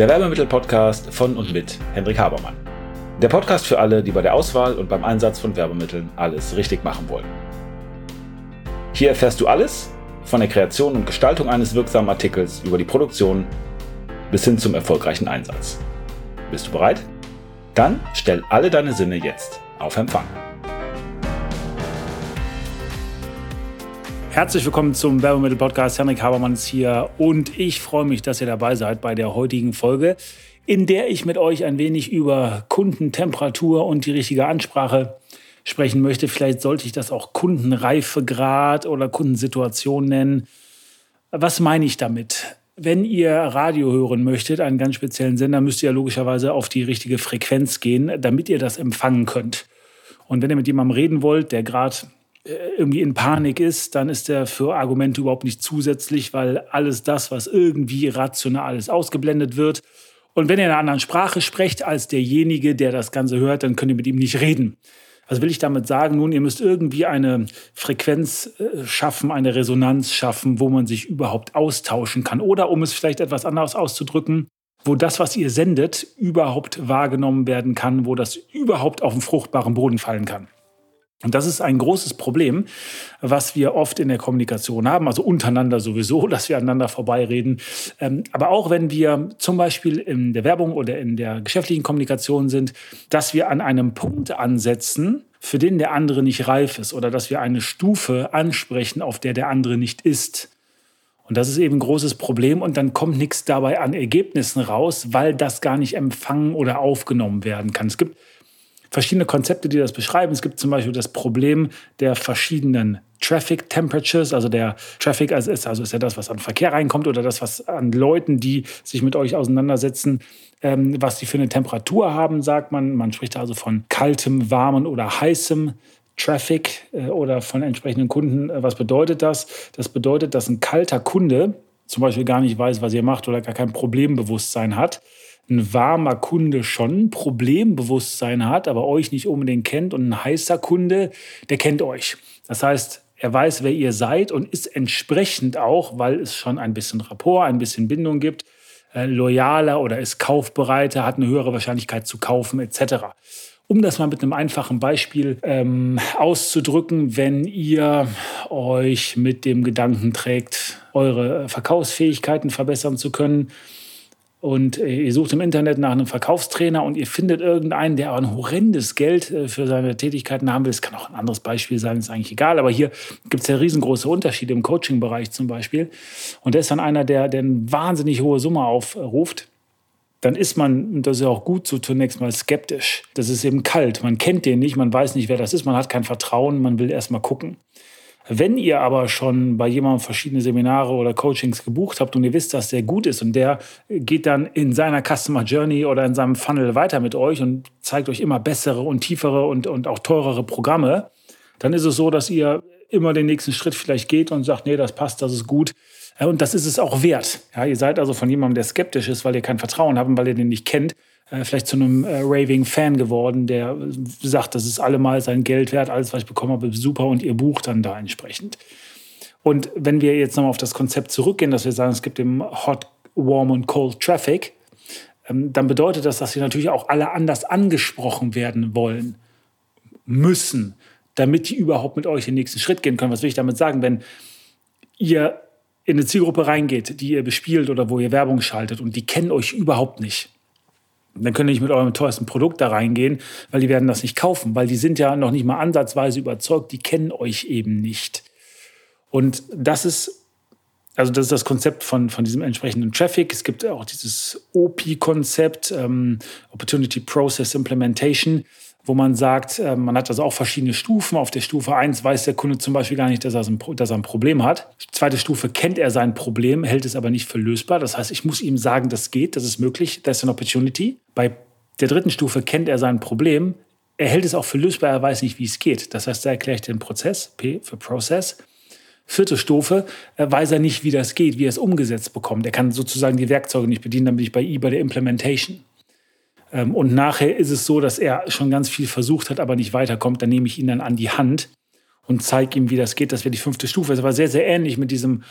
der Werbemittel-Podcast von und mit Hendrik Habermann. Der Podcast für alle, die bei der Auswahl und beim Einsatz von Werbemitteln alles richtig machen wollen. Hier erfährst du alles von der Kreation und Gestaltung eines wirksamen Artikels über die Produktion bis hin zum erfolgreichen Einsatz. Bist du bereit? Dann stell alle deine Sinne jetzt auf Empfang. Herzlich willkommen zum Werbemittel-Podcast. Henrik Habermann ist hier und ich freue mich, dass ihr dabei seid bei der heutigen Folge, in der ich mit euch ein wenig über Kundentemperatur und die richtige Ansprache sprechen möchte. Vielleicht sollte ich das auch Kundenreifegrad oder Kundensituation nennen. Was meine ich damit? Wenn ihr Radio hören möchtet, einen ganz speziellen Sender, müsst ihr logischerweise auf die richtige Frequenz gehen, damit ihr das empfangen könnt. Und wenn ihr mit jemandem reden wollt, der gerade irgendwie in Panik ist, dann ist er für Argumente überhaupt nicht zusätzlich, weil alles das, was irgendwie rational ist, ausgeblendet wird. Und wenn ihr in einer anderen Sprache sprecht als derjenige, der das Ganze hört, dann könnt ihr mit ihm nicht reden. Was will ich damit sagen? Nun, ihr müsst irgendwie eine Frequenz äh, schaffen, eine Resonanz schaffen, wo man sich überhaupt austauschen kann. Oder um es vielleicht etwas anders auszudrücken, wo das, was ihr sendet, überhaupt wahrgenommen werden kann, wo das überhaupt auf den fruchtbaren Boden fallen kann. Und das ist ein großes Problem, was wir oft in der Kommunikation haben, also untereinander sowieso, dass wir aneinander vorbeireden. Ähm, aber auch wenn wir zum Beispiel in der Werbung oder in der geschäftlichen Kommunikation sind, dass wir an einem Punkt ansetzen, für den der andere nicht reif ist oder dass wir eine Stufe ansprechen, auf der der andere nicht ist. Und das ist eben ein großes Problem und dann kommt nichts dabei an Ergebnissen raus, weil das gar nicht empfangen oder aufgenommen werden kann. Es gibt verschiedene Konzepte, die das beschreiben. Es gibt zum Beispiel das Problem der verschiedenen Traffic Temperatures, also der Traffic also ist, also ist ja das, was an Verkehr reinkommt oder das, was an Leuten, die sich mit euch auseinandersetzen, ähm, was die für eine Temperatur haben, sagt man. Man spricht also von kaltem, warmem oder heißem Traffic äh, oder von entsprechenden Kunden. Äh, was bedeutet das? Das bedeutet, dass ein kalter Kunde zum Beispiel gar nicht weiß, was ihr macht oder gar kein Problembewusstsein hat ein warmer Kunde schon ein Problembewusstsein hat, aber euch nicht unbedingt kennt und ein heißer Kunde, der kennt euch. Das heißt, er weiß, wer ihr seid und ist entsprechend auch, weil es schon ein bisschen Rapport, ein bisschen Bindung gibt, äh, loyaler oder ist kaufbereiter, hat eine höhere Wahrscheinlichkeit zu kaufen etc. Um das mal mit einem einfachen Beispiel ähm, auszudrücken, wenn ihr euch mit dem Gedanken trägt, eure Verkaufsfähigkeiten verbessern zu können, und äh, ihr sucht im Internet nach einem Verkaufstrainer und ihr findet irgendeinen, der ein horrendes Geld äh, für seine Tätigkeiten haben will. Das kann auch ein anderes Beispiel sein, ist eigentlich egal. Aber hier gibt es ja riesengroße Unterschiede im Coaching-Bereich zum Beispiel. Und der ist dann einer, der, der eine wahnsinnig hohe Summe aufruft. Dann ist man, und das ist ja auch gut so, zunächst mal skeptisch. Das ist eben kalt. Man kennt den nicht, man weiß nicht, wer das ist, man hat kein Vertrauen, man will erst mal gucken. Wenn ihr aber schon bei jemandem verschiedene Seminare oder Coachings gebucht habt und ihr wisst, dass der gut ist und der geht dann in seiner Customer Journey oder in seinem Funnel weiter mit euch und zeigt euch immer bessere und tiefere und, und auch teurere Programme, dann ist es so, dass ihr immer den nächsten Schritt vielleicht geht und sagt, nee, das passt, das ist gut. Und das ist es auch wert. Ja, ihr seid also von jemandem, der skeptisch ist, weil ihr kein Vertrauen habt und weil ihr den nicht kennt, äh, vielleicht zu einem äh, Raving-Fan geworden, der sagt, das ist allemal sein Geld wert, alles, was ich bekommen habe, super und ihr bucht dann da entsprechend. Und wenn wir jetzt nochmal auf das Konzept zurückgehen, dass wir sagen, es gibt im Hot, Warm und Cold Traffic, ähm, dann bedeutet das, dass wir natürlich auch alle anders angesprochen werden wollen, müssen, damit die überhaupt mit euch den nächsten Schritt gehen können. Was will ich damit sagen? Wenn ihr in eine Zielgruppe reingeht, die ihr bespielt oder wo ihr Werbung schaltet und die kennen euch überhaupt nicht, dann könnt ihr nicht mit eurem teuersten Produkt da reingehen, weil die werden das nicht kaufen, weil die sind ja noch nicht mal ansatzweise überzeugt, die kennen euch eben nicht. Und das ist, also das ist das Konzept von, von diesem entsprechenden Traffic. Es gibt auch dieses OP-Konzept, ähm, Opportunity Process Implementation wo man sagt, äh, man hat also auch verschiedene Stufen. Auf der Stufe 1 weiß der Kunde zum Beispiel gar nicht, dass er, ein, dass er ein Problem hat. Zweite Stufe kennt er sein Problem, hält es aber nicht für lösbar. Das heißt, ich muss ihm sagen, das geht, das ist möglich, das ist eine Opportunity. Bei der dritten Stufe kennt er sein Problem, er hält es auch für lösbar, er weiß nicht, wie es geht. Das heißt, da erkläre ich den Prozess, P für Process. Vierte Stufe, äh, weiß er nicht, wie das geht, wie er es umgesetzt bekommt. Er kann sozusagen die Werkzeuge nicht bedienen, dann bin ich bei I bei der Implementation. Ähm, und nachher ist es so, dass er schon ganz viel versucht hat, aber nicht weiterkommt. Dann nehme ich ihn dann an die Hand und zeige ihm, wie das geht. Das wäre die fünfte Stufe. Das war sehr, sehr ähnlich mit diesem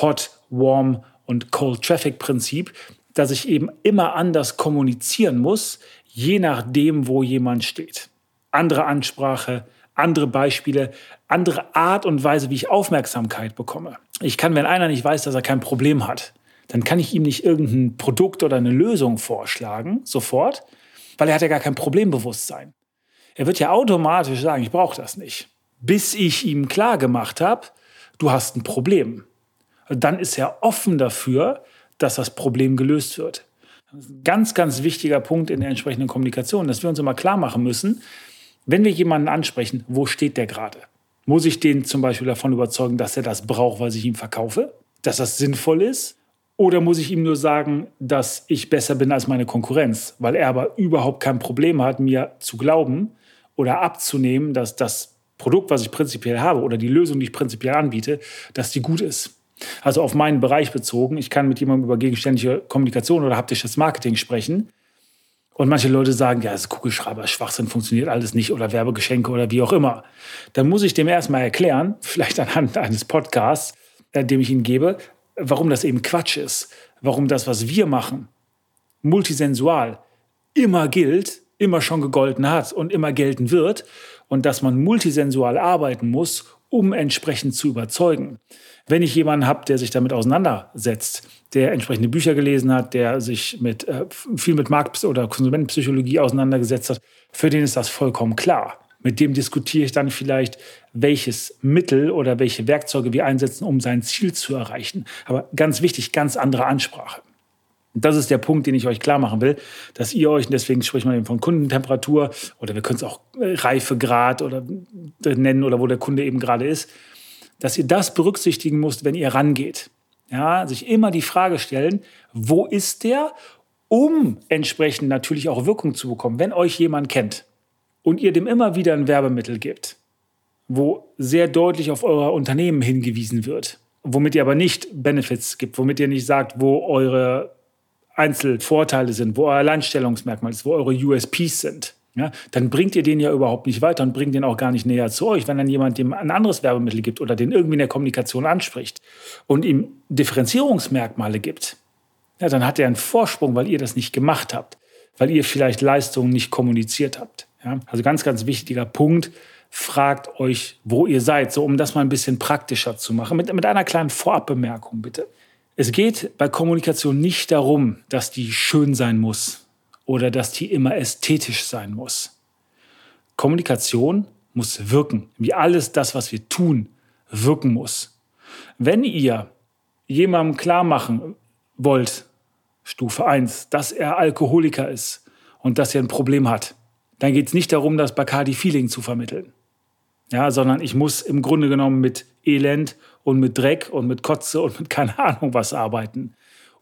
Hot, Warm und Cold Traffic Prinzip. dass ich eben immer anders kommunizieren muss, je nachdem, wo jemand steht. Andere Ansprache, andere Beispiele, andere Art und Weise, wie ich Aufmerksamkeit bekomme. Ich kann, wenn einer nicht weiß, dass er kein Problem hat, dann kann ich ihm nicht irgendein Produkt oder eine Lösung vorschlagen, sofort, weil er hat ja gar kein Problembewusstsein. Er wird ja automatisch sagen, ich brauche das nicht. Bis ich ihm klar gemacht habe, du hast ein Problem. Dann ist er offen dafür, dass das Problem gelöst wird. Das ist ein ganz, ganz wichtiger Punkt in der entsprechenden Kommunikation, dass wir uns immer klar machen müssen, wenn wir jemanden ansprechen, wo steht der gerade? Muss ich den zum Beispiel davon überzeugen, dass er das braucht, weil ich ihm verkaufe? Dass das sinnvoll ist? Oder muss ich ihm nur sagen, dass ich besser bin als meine Konkurrenz, weil er aber überhaupt kein Problem hat, mir zu glauben oder abzunehmen, dass das Produkt, was ich prinzipiell habe oder die Lösung, die ich prinzipiell anbiete, dass die gut ist. Also auf meinen Bereich bezogen. Ich kann mit jemandem über gegenständliche Kommunikation oder haptisches Marketing sprechen. Und manche Leute sagen, ja, das Kugelschreiber, Schwachsinn funktioniert alles nicht oder Werbegeschenke oder wie auch immer. Dann muss ich dem erstmal erklären, vielleicht anhand eines Podcasts, äh, dem ich Ihnen gebe, warum das eben Quatsch ist. Warum das, was wir machen, multisensual immer gilt, immer schon gegolten hat und immer gelten wird. Und dass man multisensual arbeiten muss, um entsprechend zu überzeugen. Wenn ich jemanden habe, der sich damit auseinandersetzt, der entsprechende Bücher gelesen hat, der sich mit, äh, viel mit Markt- oder Konsumentenpsychologie auseinandergesetzt hat, für den ist das vollkommen klar. Mit dem diskutiere ich dann vielleicht, welches Mittel oder welche Werkzeuge wir einsetzen, um sein Ziel zu erreichen. Aber ganz wichtig, ganz andere Ansprache. Und das ist der Punkt, den ich euch klar machen will, dass ihr euch, deswegen spricht man eben von Kundentemperatur oder wir können es auch äh, Reifegrad oder nennen oder wo der Kunde eben gerade ist, dass ihr das berücksichtigen müsst, wenn ihr rangeht. Ja, sich immer die Frage stellen, wo ist der, um entsprechend natürlich auch Wirkung zu bekommen, wenn euch jemand kennt und ihr dem immer wieder ein Werbemittel gibt, wo sehr deutlich auf euer Unternehmen hingewiesen wird, womit ihr aber nicht Benefits gibt, womit ihr nicht sagt, wo eure Einzelvorteile sind, wo euer Alleinstellungsmerkmal ist, wo eure USPs sind ja, dann bringt ihr den ja überhaupt nicht weiter und bringt den auch gar nicht näher zu euch. Wenn dann jemand dem ein anderes Werbemittel gibt oder den irgendwie in der Kommunikation anspricht und ihm Differenzierungsmerkmale gibt, ja, dann hat er einen Vorsprung, weil ihr das nicht gemacht habt, weil ihr vielleicht Leistungen nicht kommuniziert habt. Ja, also ganz, ganz wichtiger Punkt. Fragt euch, wo ihr seid, so um das mal ein bisschen praktischer zu machen. Mit, mit einer kleinen Vorabbemerkung bitte. Es geht bei Kommunikation nicht darum, dass die schön sein muss, oder dass die immer ästhetisch sein muss. Kommunikation muss wirken, wie alles das, was wir tun, wirken muss. Wenn ihr jemandem klar machen wollt, Stufe 1, dass er Alkoholiker ist und dass er ein Problem hat, dann geht es nicht darum, das Bacardi-Feeling zu vermitteln. Ja, sondern ich muss im Grunde genommen mit Elend und mit Dreck und mit Kotze und mit keine Ahnung was arbeiten,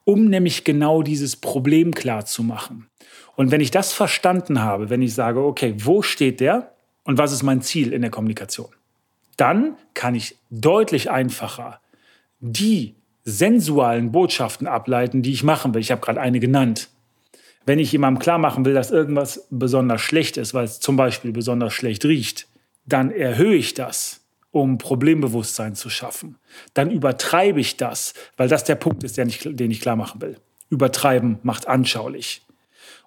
um nämlich genau dieses Problem klar zu machen. Und wenn ich das verstanden habe, wenn ich sage, okay, wo steht der und was ist mein Ziel in der Kommunikation, dann kann ich deutlich einfacher die sensualen Botschaften ableiten, die ich machen will. Ich habe gerade eine genannt. Wenn ich jemandem klar machen will, dass irgendwas besonders schlecht ist, weil es zum Beispiel besonders schlecht riecht, dann erhöhe ich das, um Problembewusstsein zu schaffen. Dann übertreibe ich das, weil das der Punkt ist, den ich, den klar machen will. Übertreiben macht anschaulich.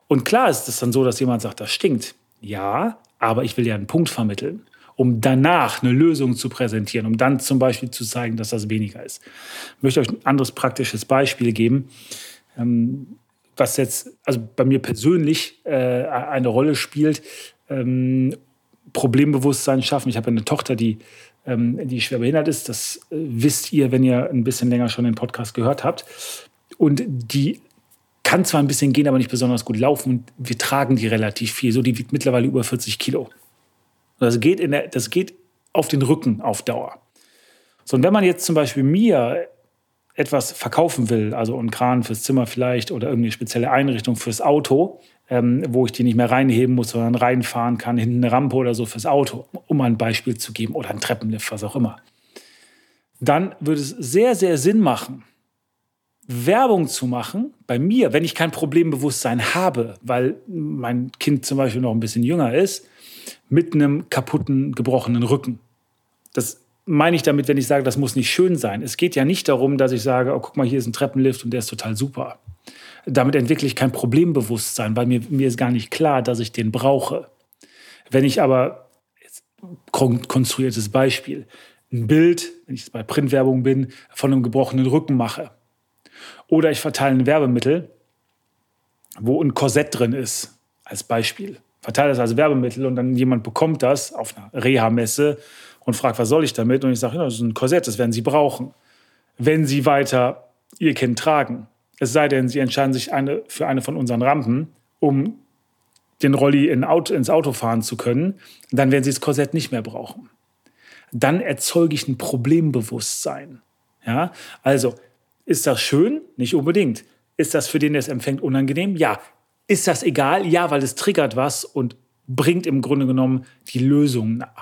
Und klar ist es dann so, dass jemand sagt, das stinkt. Ja, aber ich will ja einen Punkt vermitteln, um danach eine Lösung zu präsentieren, um dann zum Beispiel zu zeigen, dass das weniger ist. Ich möchte euch ein anderes praktisches Beispiel geben, ähm, was jetzt also bei mir persönlich äh, eine Rolle spielt. Ähm, Problembewusstsein schaffen. Ich habe eine Tochter, die, ähm, die schwer behindert ist. Das äh, wisst ihr, wenn ihr ein bisschen länger schon den Podcast gehört habt. Und die kann zwar ein bisschen gehen, aber nicht besonders gut laufen. wir tragen die relativ viel. So, die wiegt mittlerweile über 40 Kilo. Das geht, in der, das geht auf den Rücken auf Dauer. So, und wenn man jetzt zum Beispiel mir etwas verkaufen will, also einen Kran fürs Zimmer vielleicht oder irgendeine spezielle Einrichtung fürs Auto, ähm, wo ich die nicht mehr reinheben muss, sondern reinfahren kann, hinten eine Rampe oder so fürs Auto, um ein Beispiel zu geben, oder ein Treppenlift, was auch immer, dann würde es sehr, sehr Sinn machen, Werbung zu machen, bei mir, wenn ich kein Problembewusstsein habe, weil mein Kind zum Beispiel noch ein bisschen jünger ist, mit einem kaputten, gebrochenen Rücken. Das meine ich damit, wenn ich sage, das muss nicht schön sein. Es geht ja nicht darum, dass ich sage, oh, guck mal, hier ist ein Treppenlift und der ist total super. Damit entwickle ich kein Problembewusstsein, weil mir, mir ist gar nicht klar, dass ich den brauche. Wenn ich aber, jetzt konstruiertes Beispiel, ein Bild, wenn ich bei Printwerbung bin, von einem gebrochenen Rücken mache. Oder ich verteile ein Werbemittel, wo ein Korsett drin ist, als Beispiel. Verteile das als Werbemittel und dann jemand bekommt das auf einer Reha-Messe und fragt, was soll ich damit? Und ich sage, ja, das ist ein Korsett, das werden Sie brauchen, wenn Sie weiter Ihr Kind tragen. Es sei denn, Sie entscheiden sich eine, für eine von unseren Rampen, um den Rolli in Auto, ins Auto fahren zu können, dann werden Sie das Korsett nicht mehr brauchen. Dann erzeuge ich ein Problembewusstsein. Ja? Also, ist das schön? Nicht unbedingt. Ist das für den, der es empfängt, unangenehm? Ja. Ist das egal? Ja, weil es triggert was und bringt im Grunde genommen die Lösung nah.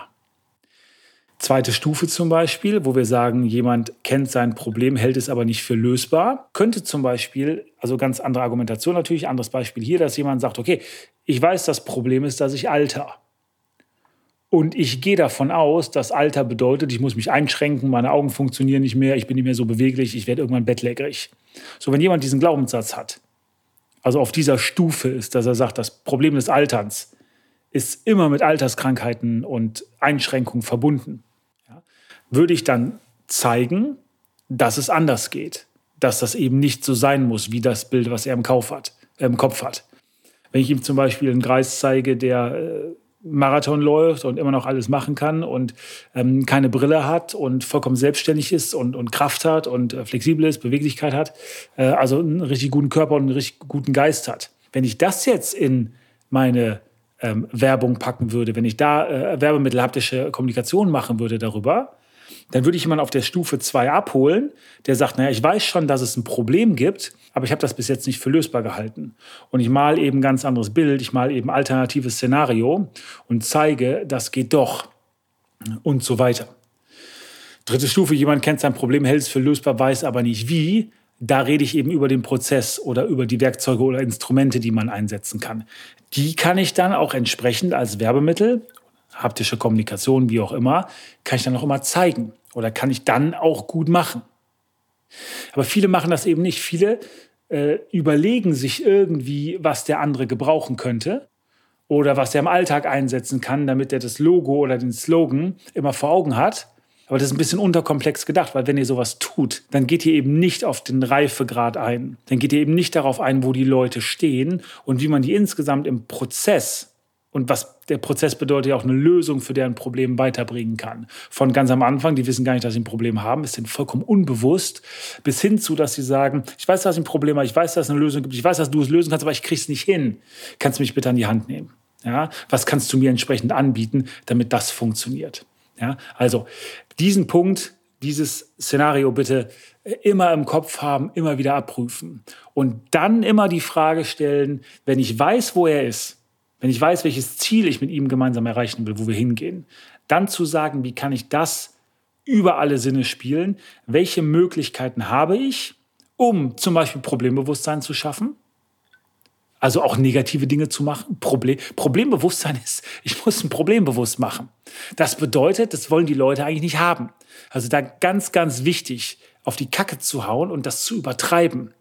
Zweite Stufe zum Beispiel, wo wir sagen, jemand kennt sein Problem, hält es aber nicht für lösbar, könnte zum Beispiel, also ganz andere Argumentation natürlich, anderes Beispiel hier, dass jemand sagt, okay, ich weiß, das Problem ist, dass ich alter. Und ich gehe davon aus, dass Alter bedeutet, ich muss mich einschränken, meine Augen funktionieren nicht mehr, ich bin nicht mehr so beweglich, ich werde irgendwann bettlägerig. So, wenn jemand diesen Glaubenssatz hat, also auf dieser Stufe ist, dass er sagt, das Problem des Alterns ist immer mit Alterskrankheiten und Einschränkungen verbunden würde ich dann zeigen, dass es anders geht. Dass das eben nicht so sein muss, wie das Bild, was er im, Kauf hat, äh, im Kopf hat. Wenn ich ihm zum Beispiel einen Kreis zeige, der äh, Marathon läuft und immer noch alles machen kann und ähm, keine Brille hat und vollkommen selbstständig ist und, und Kraft hat und äh, flexibel ist, Beweglichkeit hat, äh, also einen richtig guten Körper und einen richtig guten Geist hat. Wenn ich das jetzt in meine ähm, Werbung packen würde, wenn ich da äh, Werbemittel haptische Kommunikation machen würde darüber, dann würde ich jemanden auf der Stufe 2 abholen, der sagt, naja, ich weiß schon, dass es ein Problem gibt, aber ich habe das bis jetzt nicht für lösbar gehalten. Und ich mal eben ein ganz anderes Bild, ich mal eben alternatives Szenario und zeige, das geht doch und so weiter. Dritte Stufe, jemand kennt sein Problem, hält es für lösbar, weiß aber nicht wie. Da rede ich eben über den Prozess oder über die Werkzeuge oder Instrumente, die man einsetzen kann. Die kann ich dann auch entsprechend als Werbemittel haptische Kommunikation, wie auch immer, kann ich dann auch immer zeigen oder kann ich dann auch gut machen. Aber viele machen das eben nicht. Viele äh, überlegen sich irgendwie, was der andere gebrauchen könnte oder was er im Alltag einsetzen kann, damit er das Logo oder den Slogan immer vor Augen hat. Aber das ist ein bisschen unterkomplex gedacht, weil wenn ihr sowas tut, dann geht ihr eben nicht auf den Reifegrad ein. Dann geht ihr eben nicht darauf ein, wo die Leute stehen und wie man die insgesamt im Prozess und was der Prozess bedeutet ja auch eine Lösung für deren Problem weiterbringen kann. Von ganz am Anfang, die wissen gar nicht, dass sie ein Problem haben, ist denen vollkommen unbewusst, bis hin zu, dass sie sagen, ich weiß, dass ich ein Problem habe, ich weiß, dass es eine Lösung gibt, ich weiß, dass du es lösen kannst, aber ich krieg's nicht hin. Kannst du mich bitte an die Hand nehmen? Ja, was kannst du mir entsprechend anbieten, damit das funktioniert? Ja, also diesen Punkt, dieses Szenario bitte immer im Kopf haben, immer wieder abprüfen und dann immer die Frage stellen, wenn ich weiß, wo er ist, wenn ich weiß, welches Ziel ich mit ihm gemeinsam erreichen will, wo wir hingehen, dann zu sagen, wie kann ich das über alle Sinne spielen, welche Möglichkeiten habe ich, um zum Beispiel Problembewusstsein zu schaffen, also auch negative Dinge zu machen. Problem, Problembewusstsein ist, ich muss ein Problem bewusst machen. Das bedeutet, das wollen die Leute eigentlich nicht haben. Also da ganz, ganz wichtig, auf die Kacke zu hauen und das zu übertreiben.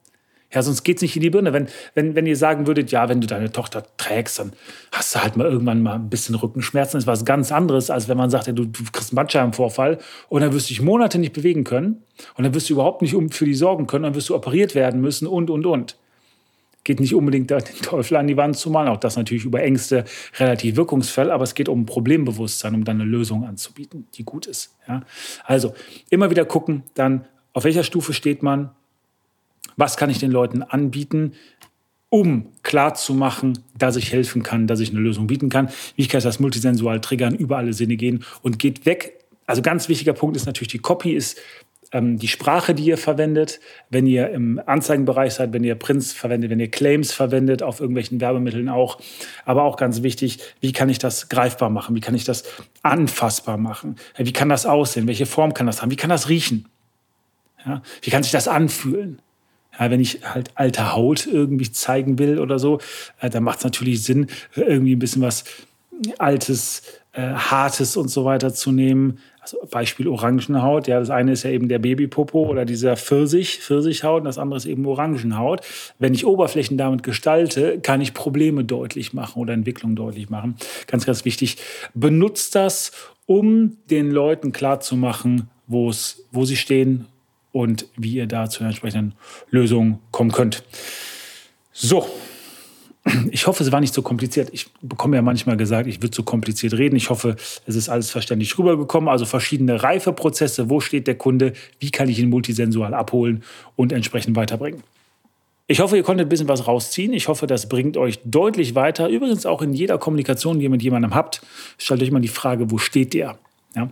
Ja, sonst geht's nicht in die Birne. Wenn, wenn, wenn ihr sagen würdet, ja, wenn du deine Tochter trägst, dann hast du halt mal irgendwann mal ein bisschen Rückenschmerzen. Das ist was ganz anderes, als wenn man sagt, ja, du, du kriegst einen Bandscheibenvorfall und dann wirst du dich Monate nicht bewegen können und dann wirst du überhaupt nicht für die sorgen können, dann wirst du operiert werden müssen und, und, und. Geht nicht unbedingt den Teufel an die Wand zu malen, auch das natürlich über Ängste relativ wirkungsvoll, aber es geht um Problembewusstsein, um dann eine Lösung anzubieten, die gut ist. Ja? Also immer wieder gucken, dann auf welcher Stufe steht man, was kann ich den Leuten anbieten, um klarzumachen, dass ich helfen kann, dass ich eine Lösung bieten kann. Wie kann ich das multisensual triggern, über alle Sinne gehen und geht weg. Also ganz wichtiger Punkt ist natürlich die Copy, ist ähm, die Sprache, die ihr verwendet. Wenn ihr im Anzeigenbereich seid, wenn ihr Prints verwendet, wenn ihr Claims verwendet, auf irgendwelchen Werbemitteln auch. Aber auch ganz wichtig, wie kann ich das greifbar machen? Wie kann ich das anfassbar machen? Wie kann das aussehen? Welche Form kann das haben? Wie kann das riechen? Ja? Wie kann sich das anfühlen? Ja, wenn ich halt alte Haut irgendwie zeigen will oder so, äh, dann macht es natürlich Sinn, irgendwie ein bisschen was altes, äh, hartes und so weiter zu nehmen. Also Beispiel Orangenhaut. Ja, das eine ist ja eben der Babypopo oder dieser Pfirsich, Pfirsichhaut, und das andere ist eben Orangenhaut. Wenn ich Oberflächen damit gestalte, kann ich Probleme deutlich machen oder Entwicklung deutlich machen. Ganz, ganz wichtig. Benutzt das, um den Leuten klarzumachen, wo sie stehen und wie ihr da zu einer entsprechenden Lösung kommen könnt. So, ich hoffe, es war nicht so kompliziert. Ich bekomme ja manchmal gesagt, ich würde zu kompliziert reden. Ich hoffe, es ist alles verständlich rübergekommen. Also verschiedene Reifeprozesse. Wo steht der Kunde? Wie kann ich ihn multisensual abholen und entsprechend weiterbringen? Ich hoffe, ihr konntet ein bisschen was rausziehen. Ich hoffe, das bringt euch deutlich weiter. Übrigens auch in jeder Kommunikation, die ihr mit jemandem habt, stellt euch mal die Frage, wo steht der? Ja.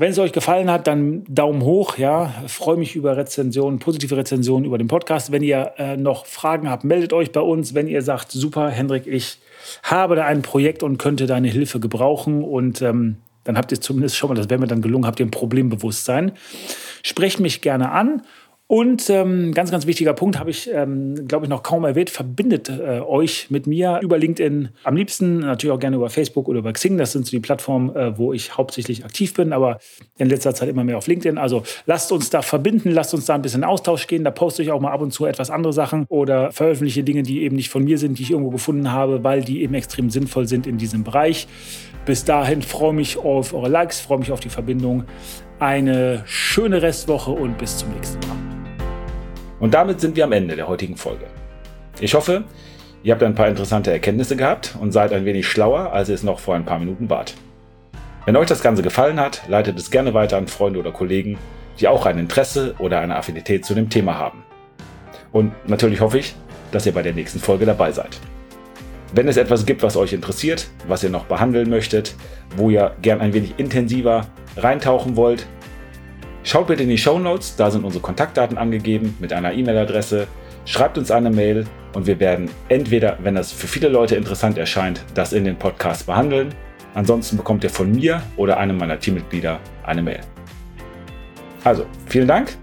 Wenn es euch gefallen hat, dann Daumen hoch. Ja, freue mich über Rezensionen, positive Rezensionen über den Podcast. Wenn ihr äh, noch Fragen habt, meldet euch bei uns. Wenn ihr sagt, super, Hendrik, ich habe da ein Projekt und könnte deine Hilfe gebrauchen und ähm, dann habt ihr zumindest schon mal, das wäre mir dann gelungen, habt ihr ein Problembewusstsein. Sprecht mich gerne an und ähm, ganz, ganz wichtiger Punkt, habe ich, ähm, glaube ich, noch kaum erwähnt, verbindet äh, euch mit mir über LinkedIn. Am liebsten natürlich auch gerne über Facebook oder über Xing. Das sind so die Plattformen, äh, wo ich hauptsächlich aktiv bin, aber in letzter Zeit immer mehr auf LinkedIn. Also lasst uns da verbinden, lasst uns da ein bisschen Austausch gehen. Da poste ich auch mal ab und zu etwas andere Sachen oder veröffentliche Dinge, die eben nicht von mir sind, die ich irgendwo gefunden habe, weil die eben extrem sinnvoll sind in diesem Bereich. Bis dahin freue mich auf eure Likes, freue mich auf die Verbindung. Eine schöne Restwoche und bis zum nächsten Mal. Und damit sind wir am Ende der heutigen Folge. Ich hoffe, ihr habt ein paar interessante Erkenntnisse gehabt und seid ein wenig schlauer, als ihr es noch vor ein paar Minuten wart. Wenn euch das Ganze gefallen hat, leitet es gerne weiter an Freunde oder Kollegen, die auch ein Interesse oder eine Affinität zu dem Thema haben. Und natürlich hoffe ich, dass ihr bei der nächsten Folge dabei seid. Wenn es etwas gibt, was euch interessiert, was ihr noch behandeln möchtet, wo ihr gern ein wenig intensiver reintauchen wollt, Schaut bitte in die Show Notes, da sind unsere Kontaktdaten angegeben mit einer E-Mail-Adresse. Schreibt uns eine Mail und wir werden entweder, wenn das für viele Leute interessant erscheint, das in den Podcast behandeln. Ansonsten bekommt ihr von mir oder einem meiner Teammitglieder eine Mail. Also, vielen Dank